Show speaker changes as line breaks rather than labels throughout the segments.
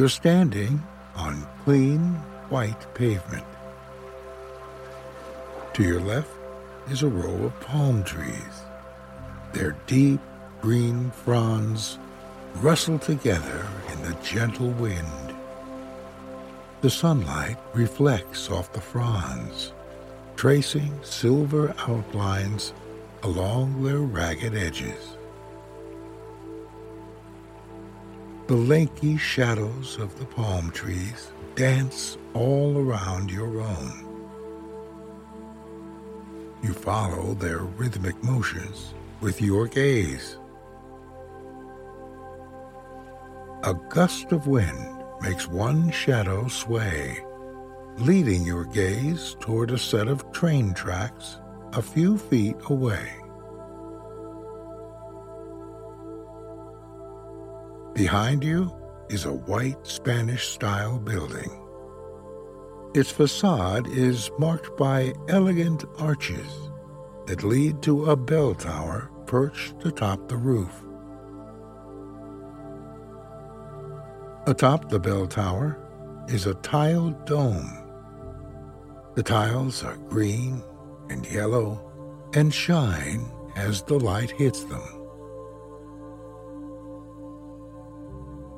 You're standing on clean, white pavement. To your left is a row of palm trees. Their deep green fronds rustle together in the gentle wind. The sunlight reflects off the fronds, tracing silver outlines along their ragged edges. The lanky shadows of the palm trees dance all around your own. You follow their rhythmic motions with your gaze. A gust of wind makes one shadow sway, leading your gaze toward a set of train tracks a few feet away. Behind you is a white Spanish style building. Its facade is marked by elegant arches that lead to a bell tower perched atop the roof. Atop the bell tower is a tiled dome. The tiles are green and yellow and shine as the light hits them.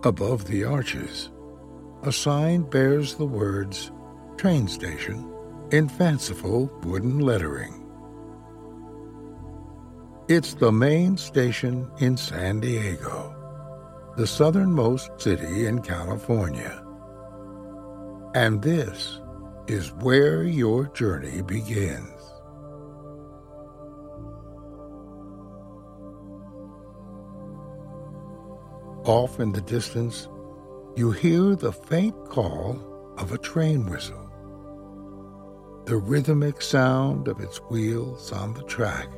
Above the arches, a sign bears the words train station in fanciful wooden lettering. It's the main station in San Diego the southernmost city in California. And this is where your journey begins. Off in the distance, you hear the faint call of a train whistle. The rhythmic sound of its wheels on the track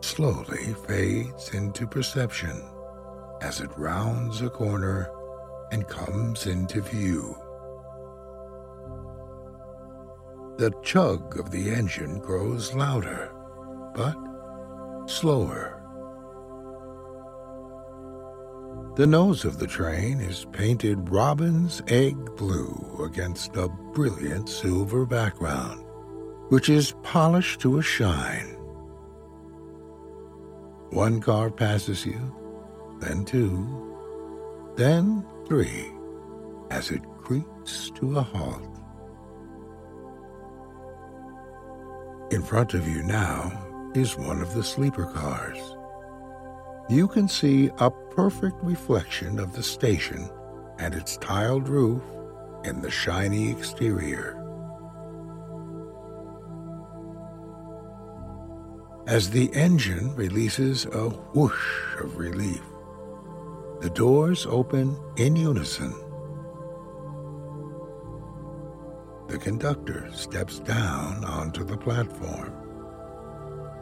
slowly fades into perception as it rounds a corner and comes into view. The chug of the engine grows louder, but slower. The nose of the train is painted robin's egg blue against a brilliant silver background, which is polished to a shine. One car passes you, then two, then three, as it creaks to a halt. In front of you now is one of the sleeper cars. You can see a perfect reflection of the station and its tiled roof in the shiny exterior. As the engine releases a whoosh of relief, the doors open in unison. The conductor steps down onto the platform.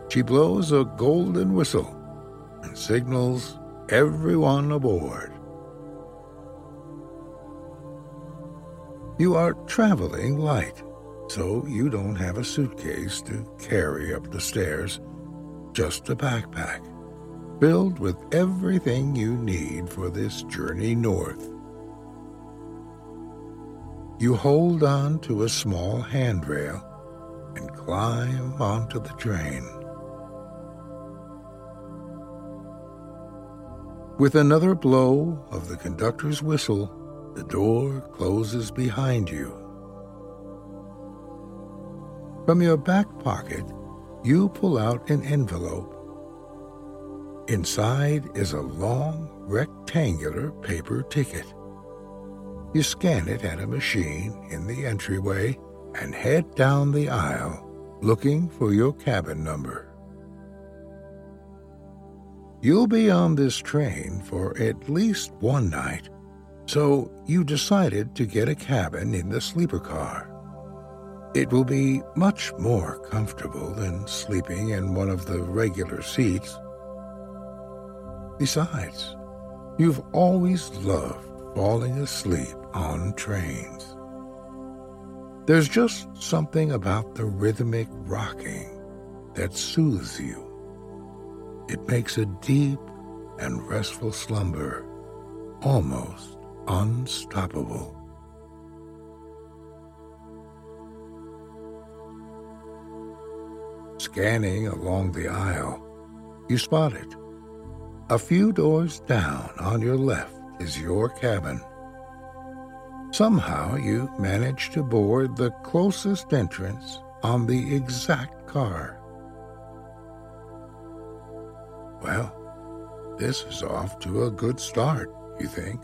She blows a golden whistle and signals everyone aboard. You are traveling light, so you don't have a suitcase to carry up the stairs, just a backpack filled with everything you need for this journey north. You hold on to a small handrail and climb onto the train. With another blow of the conductor's whistle, the door closes behind you. From your back pocket, you pull out an envelope Inside is a long, rectangular paper ticket. You scan it at a machine in the entryway and head down the aisle looking for your cabin number. You'll be on this train for at least one night, so you decided to get a cabin in the sleeper car. It will be much more comfortable than sleeping in one of the regular seats. Besides, you've always loved falling asleep on trains. There's just something about the rhythmic rocking that soothes you. It makes a deep and restful slumber almost unstoppable. Scanning along the aisle, you spot it. A few doors down on your left is your cabin. Somehow you manage to board the closest entrance on the exact car. Well, this is off to a good start, you think.